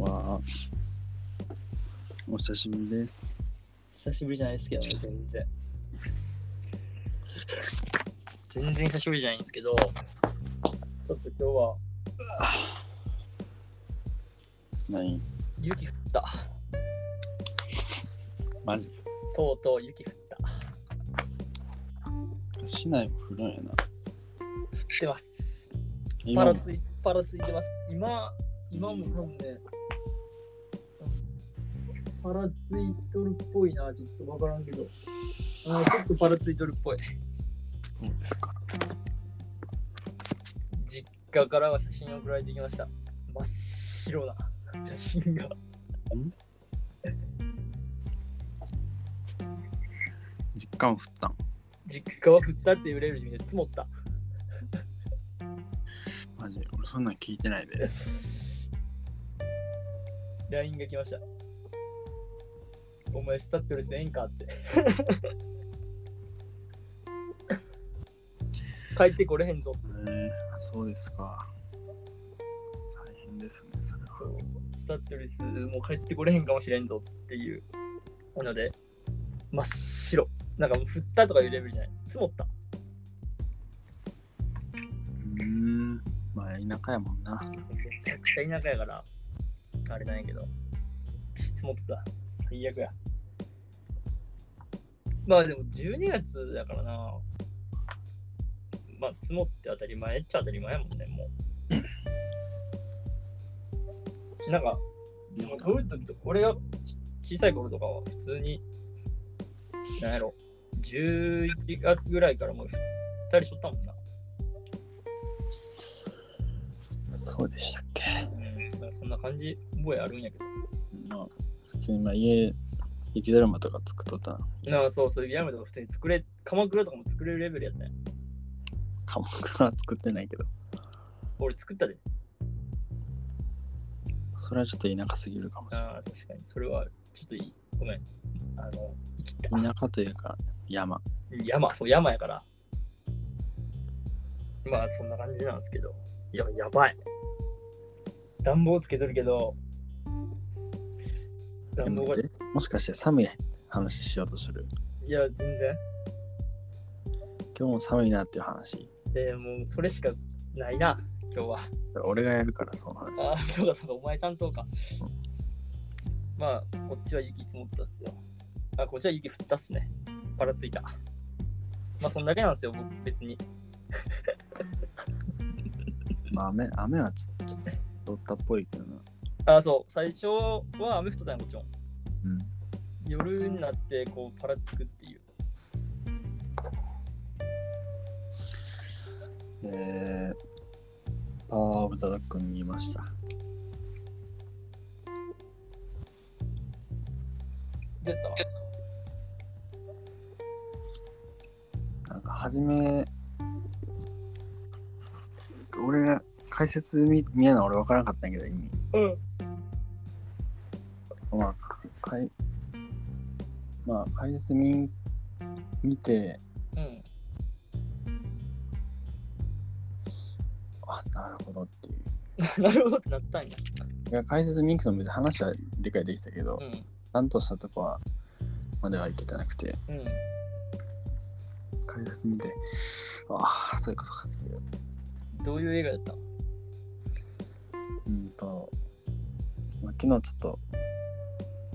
は。お久しぶりです。久しぶりじゃないですけどね、全然。全然久しぶりじゃないんですけど、ちょっと今日は何？雪降った。マジ？とうとう雪降った。降市内も降るんやな。ってます。パラついパラついてます。今、今も多分ね、パラついとるっぽいな、ちょっとわからんけど。あーちょっとパラついとるっぽい。そうですか。実家からは写真送られてきました。真っ白な写真が。実家も降ったん？実家は降ったっていうレベルで積もった。マジ俺そんなん聞いてないで。LINE が来ました。お前スタッドレスええんかって。帰ってこれへんぞ。えー、そうですか。大変ですね、それは。スタッドレスもう帰ってこれへんかもしれんぞっていう。なので、真っ白。なんかもう降ったとかいうレベルじゃない。積もった。うーん。まあ、田舎やもんな。めちゃくちゃ田舎やから、あれなんやけど、積もってた。最悪や。まあでも12月だからな。まあ積もって当たり前っちゃ当たり前やもんね、もう。なんか、でもどういう時と、俺が小さい頃とかは普通に、なんやろ、11月ぐらいからもう降ったりしとったもんな。そうでしたっけ。うん、そんな感じ覚えあるんやけど。まあ、普通にまあ家、雪だるまとか作っとったな。なあ、そうそう、ヤムとか普通に作れ、鎌倉とかも作れるレベルやったんや。鎌倉は作ってないけど。俺作ったで。それはちょっと田舎すぎるかもしれない。ああ、確かに。それはちょっといい。ごめん。あの、生きた。田舎というか山。山、そう、山やから。まあ、そんな感じなんですけど。いや、やばい。暖房つけとるけど、暖房が、でもしかして寒い話しようとする？いや、全然。今日も寒いなっていう話。えー、もう、それしかないな、今日は。俺がやるからその話。ああ、そうかそうか、お前担当か。まあ、こっちは雪積もったっすよ。あ、こっちは雪降ったっすね。パラついた。まあ、そんだけなんですよ、僕、別に。まあ雨雨はちょっとどったっぽいけどな。あ、そう、最初は雨降ったんや、もちろん。うん。夜になって、こう、パラつくっていう。えー、パワーオブザドッグ見ました。出た？なんか初め、俺が解説見見えな俺分からなかったんやけど、意味。うん。まあ、解説見見て、うん。あ、なるほどっていう。なるほどってなったんや。いや解説見んくても別に話は理解できたけど、うん。ちゃんとしたとこはまではいけてなくて、うん。解説見て、ああ、そういうことかっていう。どういう映画だったうんと、まあ、昨日ちょっと、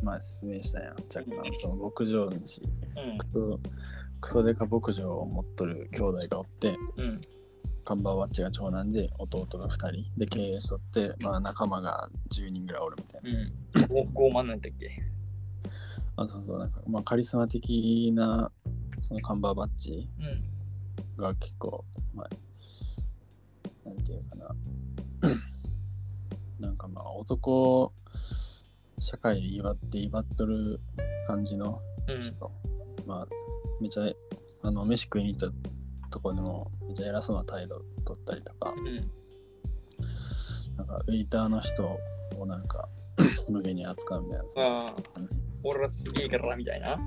まあ説明したやん。若干、その牧場主、うんク。ソ、クソデカ牧場を持っとる兄弟がおって、うん。カンバーバッチが長男で、弟が2人で経営しとって、まあ仲間が10人ぐらいおるみたいな。うん。ご傲慢なんだっけ？あ、そうそう、なんか、まあカリスマ的な、そのカンバーバッチうん。が結構、まあ、なんていうかな。なんかまあ男社会威張って威張っとる感じのうん。人、まあめちゃあの飯食いに行ったとこでもめちゃ偉そうな態度取ったりとかうん。なんかウェイターの人をなんか 無限に扱うみたいな感じ、俺はすげえからみたいな。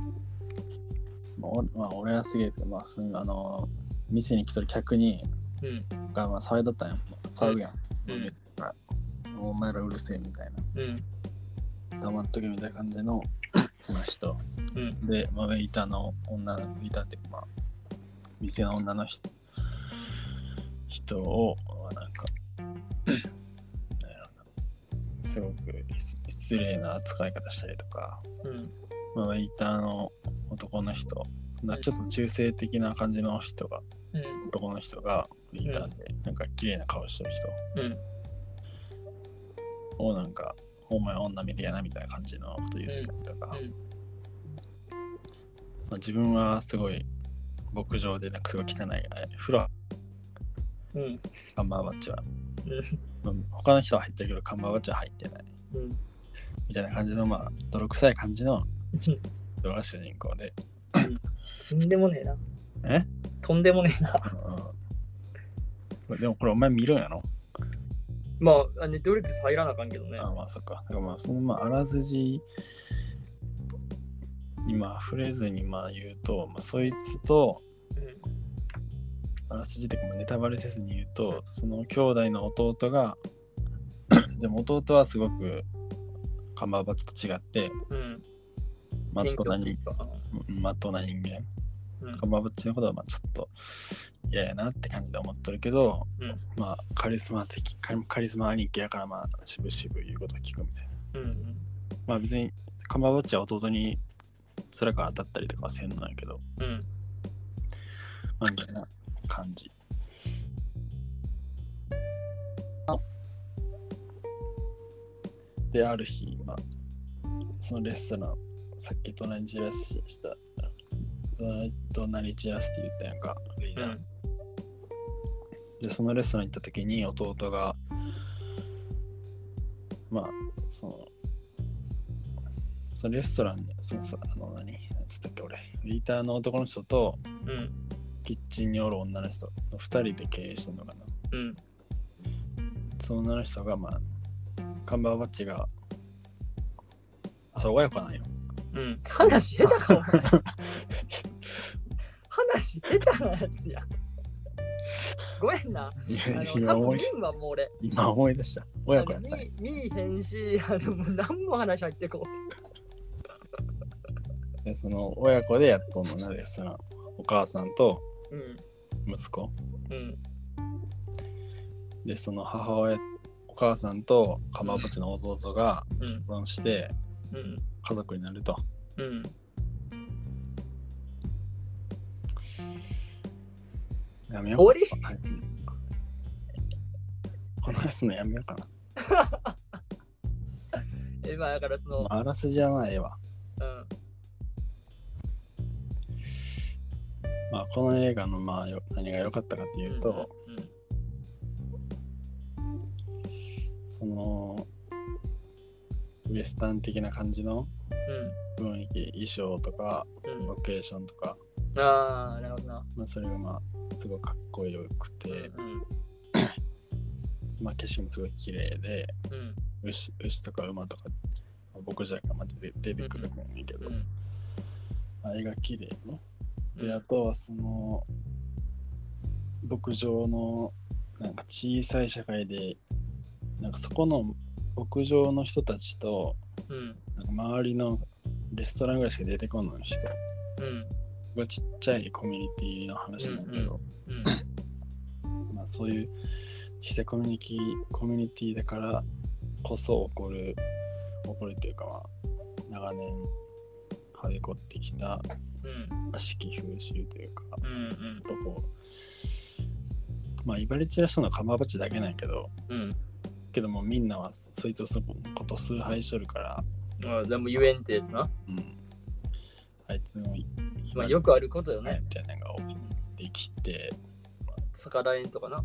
まあ、おまあ、俺はすげえけどまあそういうあの店に来とる客にうん。がまあ騒いだったんや騒ぐやん、うん。おお前らうるせえみたいうん。な黙っとけみたいな感じのまあ人うん。で、まあ、ウェイターの女のウェイターってまあ店の女の人人をまあなんかすごく失失礼な扱い方したりとか、うん。まあ、ウェイターの男の人なちょっと中性的な感じの人がうん。男の人がウェイターで、なんか綺麗な顔してる人うん。をなんかお前女見てやなみたいな感じのこと言ったりとか、うんまあ、自分はすごい牧場でなんかすごい汚いあ風呂うん。カンバーバッチは、うん。まあ、他の人は入ってるけどカンバーバッチは入ってないうん。みたいな感じのまあ泥臭い感じの人が主人公でとんでもねえな。え、とんでもねえな。うん、でもこれお前見るんやろまあ、ネットフリックス入らなあかんけどね。あまあそっか。まあそのまああらすじにまあ触れずにまあ言うと、まあ、そいつとあらすじっていうかまあネタバレせずに言うと、その兄弟の弟が でも弟はすごくカンバーバッチと違ってうん。うん。まっとまっとうな人間。うんカンバーバッチのことはまあちょっと嫌やなって感じで思っとるけど、うんまあカリスマ的カリカリスマ兄貴やからまあ渋々言うこと聞くみたいな。うんうん。まあ別にカンバーバッチは弟に辛く当たったりとかはせんのやけど、うん。まあみたいな感じ。で、ある日、まあ、そのレストラン、さっき隣に散らしした、隣隣散らすって言ったやんか、うん。で、そのレストラン行った時に弟が、まあ、その、そのレストランに、そのさ、あの何、なんつったっけ、俺、ウェイターの男の人と、うん。キッチンにおる女の人の2人で経営してるのかな。うん。その女の人が、まあ、カンバッチが、あ、そう、親子なんよ。うん。話下手か、お前。話下手なやつや。ごめんな。今思い。今思い出した。親子やった見見いへんし、あの、もう何も話入ってこ でその親子でやっとんのな、レストラン。お母さんとう。うん。息子。うん。で、その母親、お母さんとカンバーバッチの弟がうん。結婚してうん。家族になると。うん。やめよう終わり？この話すんのやめようかな。え、まあ、だからその、まあ、あらすじはまあええわ。うん。まあ、この映画のまあよ何が良かったかっていうと、うん。そのウエスタン的な感じの雰囲気、衣装とか。ロケーションとか、ああ、なるほどな。まあ、それがまあすごいかっこよくて、うん。まあ、景色もすごい綺麗でうん。牛牛とか馬とかまあ牧場がまあ出て出てくるんやけど、あ、絵が綺麗ね。うんであとはその牧場のなんか小さい社会でなんかそこの牧場の人たちとうん。なんか周りのレストランぐらいしか出てこない人うん。がちっちゃいコミュニティの話なんだけど、うん。まあ、そういう小さいコミュニティコミュニティだからこそ起こる起こるというかまあ長年はびこってきたうん。悪しき風習というかうん。とこうまあ、イバリチラしたのはカマバチだけなんやけど、うん。けどもうみんなはそいつをそのこと崇拝しとるから、ああ、でも言えんってやつな。うん。あいつのイまあ、よくあることよね。みたいなのが起こってきて、逆らえんとかな。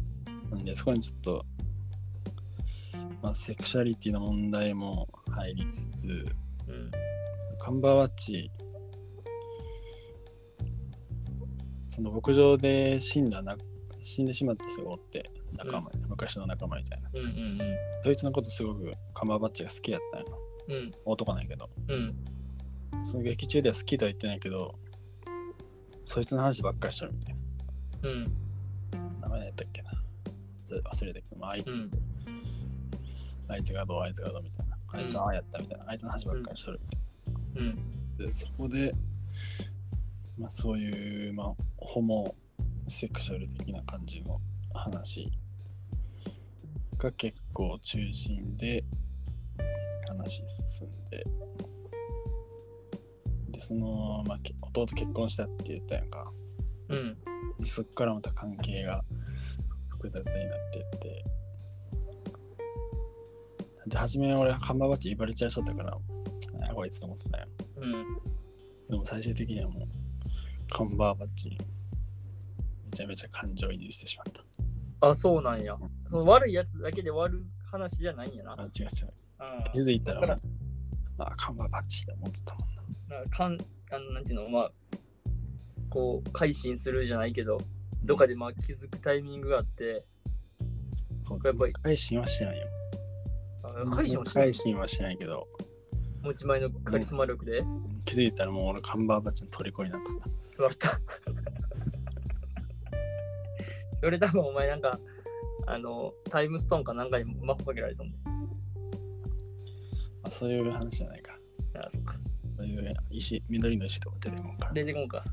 なんでそこにちょっと、まあ、セクシャリティの問題も入りつつ、うん。カンバーワッチ、その牧場で死んだな、死んでしまった人がおって、仲間、昔の仲間みたいな。うんうんそいつのことすごくカンバーバッチが好きやったんよ。うん。うん。男なんやけど。うん。その劇中では好きとは言ってないけど、そいつの話ばっかりしとるみたいうん。な。名前何やったっけな。ず忘れたけど、まあ、あいつ、うんあいつがどう、あいつがどうみたいな。あいつはああやったみたいな。あいつの話ばっかりしとるみたいな。うん。でそこで、まあ、そういう、まあ、ホモセクシャル的な感じの話が結構中心で話進んででその、まあ、け弟結婚したって言ったやんかうん。でそっからまた関係が複雑になってってで初め俺ハンバーバッチ言われちゃいそうだからあこいつと思ってたようん。でも最終的にはもう、カンバーバッチにめちゃめちゃ感情移入してしまった。あ、そうなんや。その悪いやつだけで終わる話じゃないんやな。あ、違う違う。うん気づいたらだからあ、カンバーバッチって思ってたもんな。なんかかんあのなんていうの、まあ、こう、改心するじゃないけど、どっかでまあ気づくタイミングがあって、そうやっぱり改心はしてないよ。あ改心をしない改心はしてないけど、持ち前のカリスマ力で、気づいたらもう俺カンバーバッチの虜になってた。わかった。それ多分お前なんか、あの、タイムストーンかなんかにマップかけられたんで。あそういう話じゃないか。あ、そっか。そういう石、緑の石とか出てこんから。出てこんか。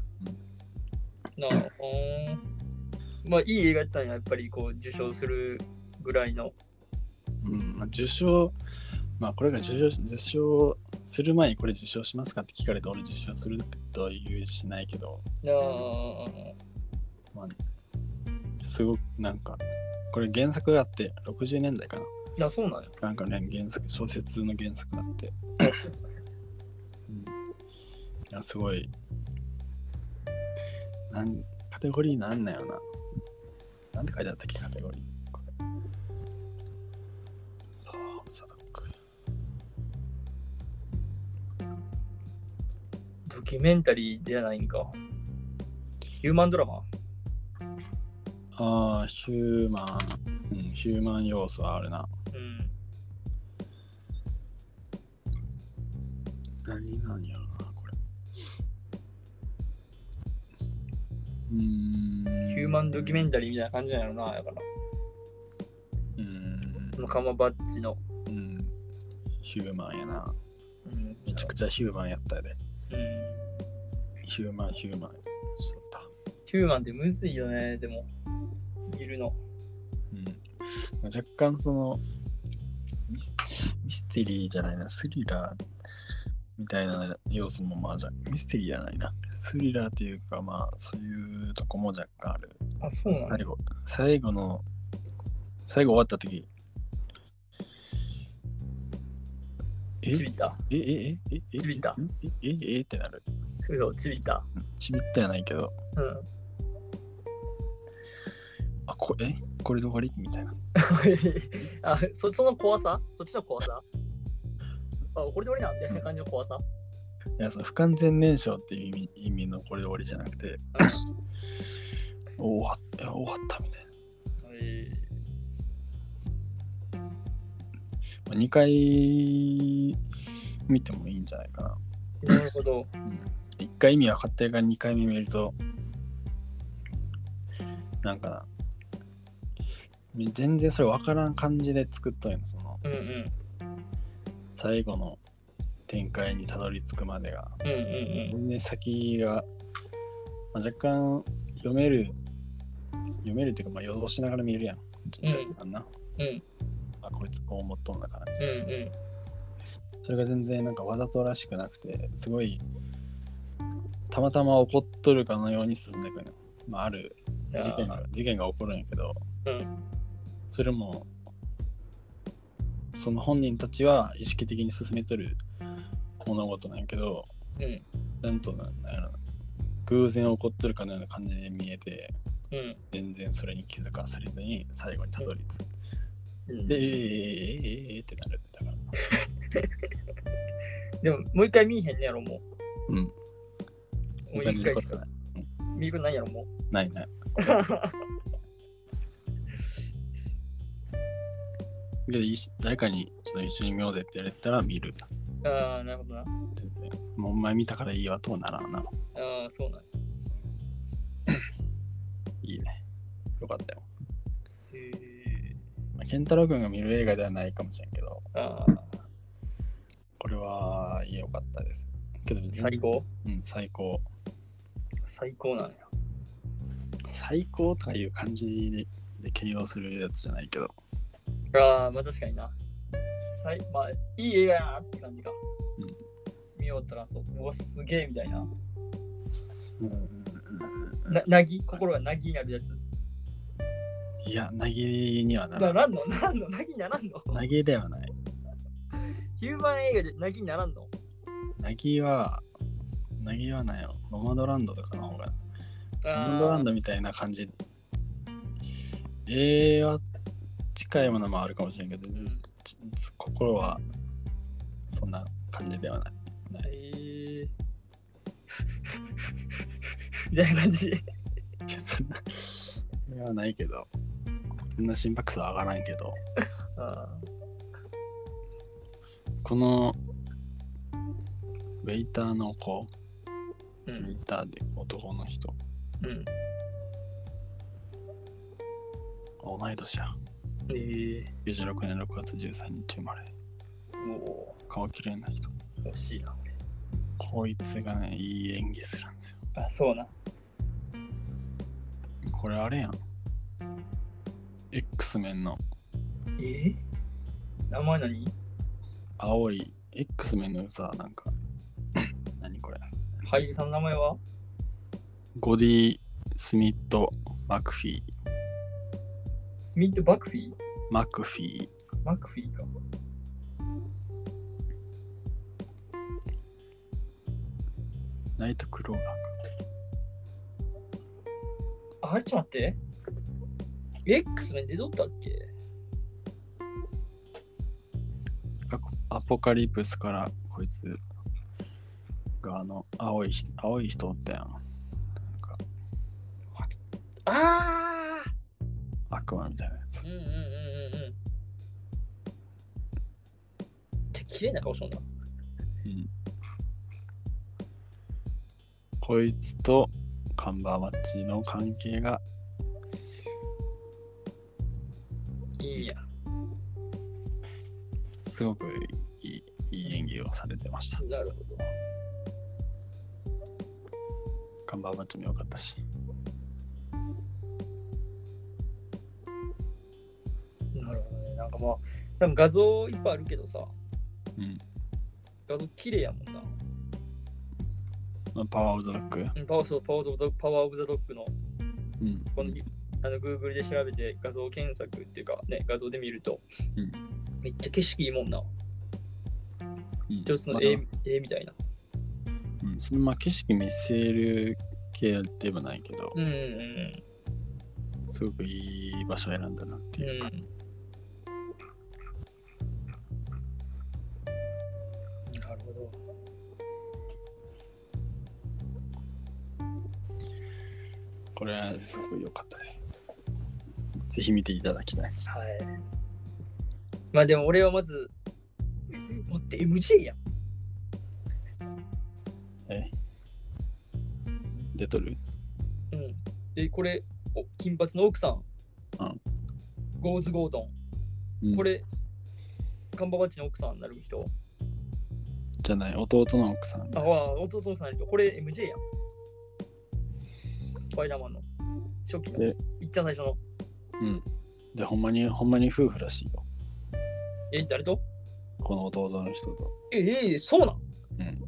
なあ、うーん。まあ、いい映画やったんや、やっぱりこう、受賞するぐらいの。うん、まあ、受賞、まあこれが受賞受賞する前にこれ受賞しますかって聞かれて俺受賞するとは言うしないけど、なあ、まあ、すごくなんか、これ原作があって、60年代かな。いや、そうなんや。なんかね、原作、小説の原作があって。うん、いや、すごい。なんカテゴリーなんなんやろな。なんて書いてあったっけ、カテゴリー。これああ、サドックドキュメンタリーじゃないんか。ヒューマンドラマ？ああ、ヒューマン、うん、ヒューマン要素はあるな。うん。何なんやろな、これ。うーん。ヒューマンドキュメンタリーみたいな感じなんやろな、やから。うーん。仲間バッジの。うん。ヒューマンやな。うん。めちゃくちゃヒューマンやったで。うん。ヒューマン、ヒューマン。ヒューマンってむずいよね、でも。いるの。うん。若干そのミス、ミステリーじゃないな、スリラーみたいな要素もまあじゃ、ミステリーじゃないな。スリラーっていうかまあ、そういうとこも若干ある。あ、そうなんだ。最後、最後の、最後終わった時え？ちびった。えええええ？ちびったええええってなる。そう、ちびった。ちびったやないけど、うん。あ、こえ？これで終わり？みたいな。あそその怖さ？そっちの怖さ？あ、これで終わりな？んみたいな感じの怖さ？いや、その不完全燃焼っていう意味意味のこれで終わりじゃなくて、終わった、終わったみたいな。えまあ、2回見てもいいんじゃないかな。ーなるほど。1回意味分かってるから2回目見ると、なんかな、全然それ分からん感じで作っとんやの、そのうんうん。最後の展開にたどり着くまでが。うんうんうん。全然先が、まあ、若干読める、読めるっていうか、まあ、予想しながら見えるやん。ちっちゃいかな。うんあ、こいつこう思っとんだから。うんうん。それが全然なんかわざとらしくなくて、すごい、たまたま起こっとるかのように進んでいくの。まあ、ある事件が事件が起こるんやけど、うんそれも、その本人たちは意識的に進めとる物事なんやけど、うんなんとなんだろう偶然起こってるかのような感じで見えて、うん全然それに気づかされずに最後にたどり着く。うん。で、えー、えー、えー、えー、ってなる。だから。でも、もう一回見えへんねやろ、もうん。う。もう一回しかない。見ることないやろ、もう。ないない。誰かにちょっと一緒に見ようぜってやれたら見る。ああ、なるほどな。あ全然。もうお前見たからいいわとはならんな。あ、そうなんやいいね。よかったよ。へえまあ、ケンタロウ君が見る映画ではないかもしれんけど、あこれは良かったです。けど最高？うん、最高。最高なんや。最高とかいう感じでで形容するやつじゃないけど。ああ、まあ確かにな。さいまあ、いい映画やなって感じか。うん見よったらそう、うわ、すげえみたいな。うんな、なぎ心がなぎになるやつ。いや、投げにはなならない。なんの？なんの？なぎにならんの？投げではない。ヒューマン映画でなぎにならんの？投げは、投げはないよ。ノマドランドとかの方が。ノマドランあドみたいな感じ。絵は近いものもあるかもしれんけど、ーうんち心はそんな感じではない。ないえーみたいな感じ。いやそんな、それはないけど、そんな心拍数は上がらんけど、あこのウェイターの子、ーうん。ウェイターで男の人、うん。同い年や。えー、96年6月13日生まれ。も顔綺麗な人。う、惜しいな。こいつがね、いい演技するんですよ。あ、そうな。これあれやん。X メンのえー、名前何？青い X メンのさ、なんか、何これ。俳優さんの名前は？ゴディ・スミット・マクフィー。スミット・バクフィー？マクフィー。マクフィーか。ナイトクローラーか。あれ、ちょっと待って。X メン出とったっけ？アポカリプスからこいつがあの青い人青い人おったやん。なんかああ悪魔みたいなやつうん。うんうんうんうんうん。って綺麗な顔しとんな。うん。こいつとカンバーバッチの関係がいいや。すごくいいいい演技をされてました。なるほど。カンバーバッチも良かったし。かまあ、多分画像いっぱいあるけどさ、うん。画像綺麗やもんな。まあパワーオブザドッグ。うんパワーそうパワーオブザドッグパワーオブザドッグのうん。このあの Google で調べて画像検索っていうかね、画像で見ると、うんめっちゃ景色いいもんな。うん一つのまあ絵、絵みたいな。うん、そのまあ景色見せる系ではないけど、うんうんうんすごくいい場所を選んだなってうん。いうか、うん。ど。これはすごく良かったです。ぜひ見ていただきたい。はい。まあでも俺はまず、待って、MJ やん。え？出とる？うん。で、これ、お金髪の奥さん。うんゴーズ・ゴードン。うんこれ、カンババッチの奥さんになる人？じゃない、弟の奥さん。あ、わあ、弟の奥さん。これ MJ やん。スパイダーマンの。初期の。でいっ最初の。うん。で、ほんまに、ほんまに夫婦らしいよ。え、誰と？この弟の人と。え、えそうなん？うん。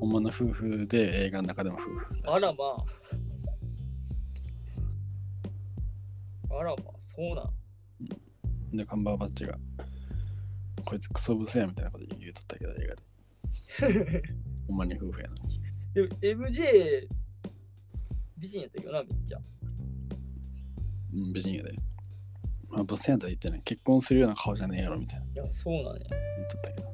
ほんまの夫婦で映画の中でも夫婦。あらまあ。あらまあ、そうなん。で、カンバーバッチが、こいつクソブスやみたいなこと言うとったけど、映画で。ほんまに夫婦やな。でも MJ 美人やったけどな、めっちゃ。うん、美人やで。まあ、ブスやとは言ってない。結婚するような顔じゃねえやろみたいないや、そうなんや。言っとったけど。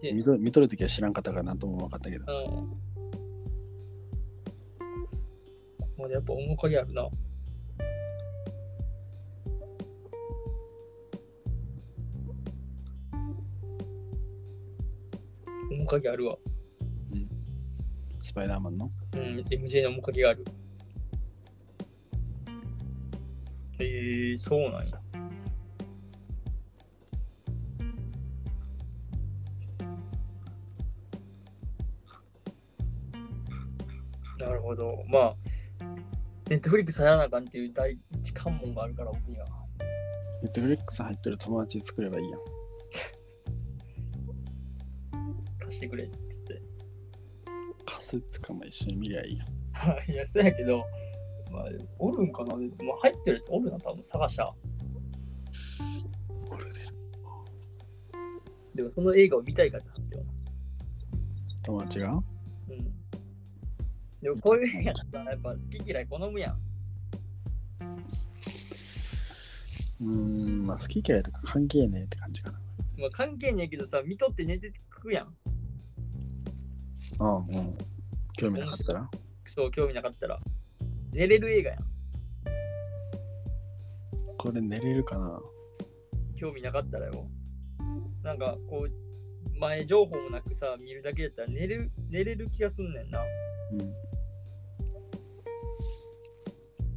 ひでえ見と見とるときは知らんかったからなんとも分かったけど。うん。まだやっぱ面影あるな。面影あるわ。スパイダーマンの？うん、MJ の面影がある。えー、そうなんや。なるほど。まあ、ネットフリックス入らなあかんっていう第一関門があるから、僕には。ネットフリックス入ってる友達作ればいいやん。貸してくれっつって。貸すつかも一緒に見りゃいいやん。いや、そうやけど、まあ、おるんかな、まあ、入ってるやつおるな、多分探しゃ。これで。でも、その映画を見たいからなんだよ友達が？な。うん。でも、こういうやつさ、やっぱ好き嫌い好むやん。うーん、まあ好き嫌いとか関係ねえって感じかな。まあ、関係ねえけどさ、見とって寝てくやん。ああ、うん。興味なかったら？そう、興味なかったら。寝れる映画やん。これ寝れるかな？興味なかったらよ。なんか、こう、前情報もなくさ、見るだけだったら寝れる寝れる気がすんねんな。うん。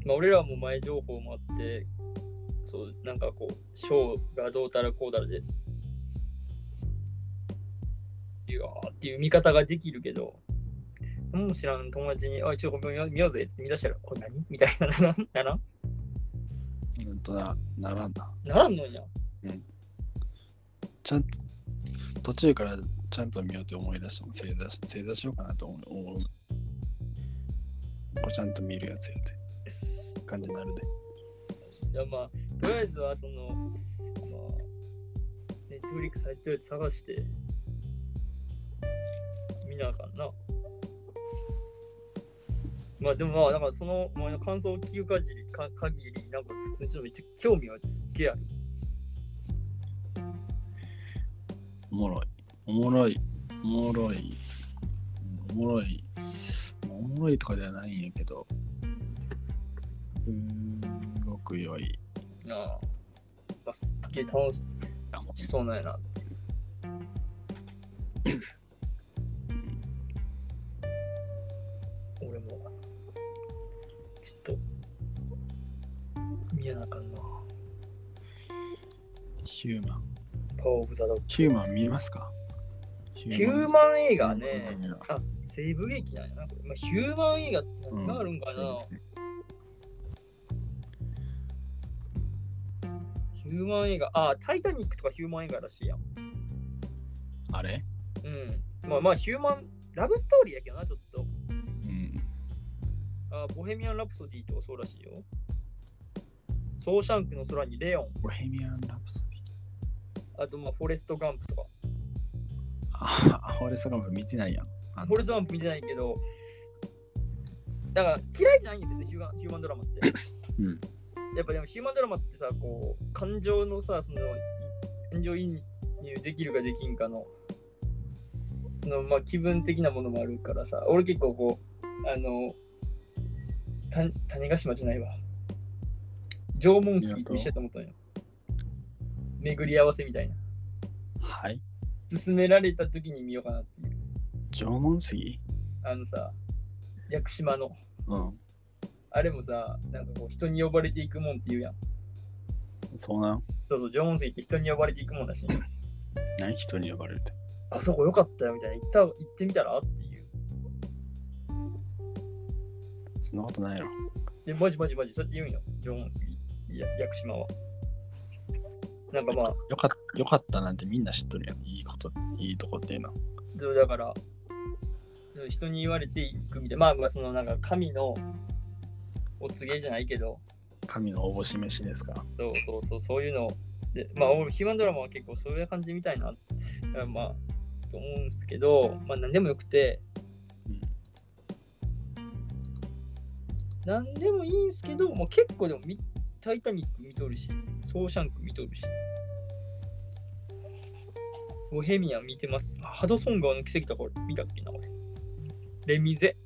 まあ、俺らも前情報もあって、そう、なんかこう、ショーがどうたらこうだらで、いやーっていう見方ができるけど、もう知らん友達に、あ、一応見よう見ようぜって見出したら、これ何？みたいな、ならん？ならん？うんとな、ならんな。ならんのんや。ちゃんと、途中からちゃんと見ようって思い出しても正座し正座しようかなと思う。思うこれちゃんと見るやつやって感じになるで。いやまあ、とりあえずはその、まあ、ネットフリックス入ってるやつ探して、見なあかんな。まあでもまあ、なんかその前の感想を聞く限り、か限りなんか普通にちょっとめっちゃ興味はすっげえある。おもろい。おもろい。おもろい。おもろい。おもろいとかではないんやけど、すごく良い。なあ。まあ、すっげえ楽しそうなんやな。ヒューマン。パワーオブザドッグ。ヒューマン見えますか？ヒヒューマン映画ね。うんあ、西部劇なんやな。まあ、ヒューマン映画って何があるんかな、いいですねヒューマン映画。あ、タイタニックとかヒューマン映画らしいやん。あれ？うん。まあまあ、ヒューマン、ラブストーリーやけどな、ちょっと。うん。あ、ボヘミアン・ラプソディとかそうらしいよ。ソーシャンクの空にレオン。ボヘミアン・ラプソディ。あと、まあ、フォレスト・ガンプとか。あ、フォレストガンプ見てないやん。フォレスト・ガンプ見てないけど、だから嫌いじゃないんですよ、ヒューマンヒューマンドラマって。うん。やっぱでもヒューマンドラマってさ、こう、感情のさ、その、感情移入できるかできんかの、その、まあ、気分的なものもあるからさ、俺結構こう、あの、た種子島じゃないわ。縄文杉と一緒やと思ったんよ。巡り合わせみたいな。はい。勧められた時に見ようかなっていう。縄文杉？あのさ、屋久島の。うん。あれもさ、なんかこう人に呼ばれていくもんって言うやん。そうなんそうそう、縄文杉って人に呼ばれていくもんだし、何？人に呼ばれるって？あそこよかったよみたいな、行った行ってみたらっていう。そんなことないやろ。で、マジマジマジ、そうやって言うんよ、縄文杉。いや、屋久島は。なんかまあ、よかよかったなんてみんな知っとるやん。いいこと、いいとこっていうの。そうだから、人に言われていくみたいな、まあまあ、そのなんか神のお告げじゃないけど、神のおぼし飯ですか。そうそうそう、そういうので、まあ、俺、ヒューマンドラマは結構そういう感じみたいな、まあ、と思うんですけど、まあ、何でもよくて、うん何でもいいんすけど、もう結構でもみ、タイタニック見とるし、ソーシャンク見とるし、ボヘミアン見てます。ハドソン川の奇跡とか俺見たっけな、俺。レミゼ、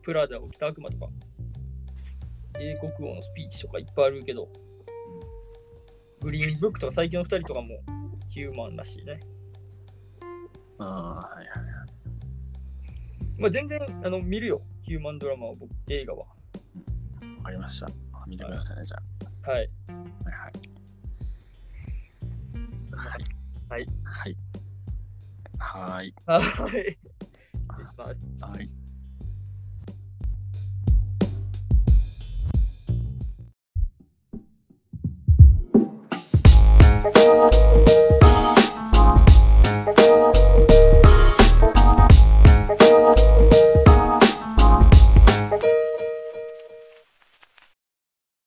プラダを着た悪魔とか、英国王のスピーチとかいっぱいあるけど、グリーンブックとか最近の2人とかもヒューマンらしいね。ああ、はいはいはい。まあ、全然あの見るよ、ヒューマンドラマは僕、映画は。わかりました。見てくださいね、じゃあ。はい。はい。はい。はい。はい。はい。失礼します。はい。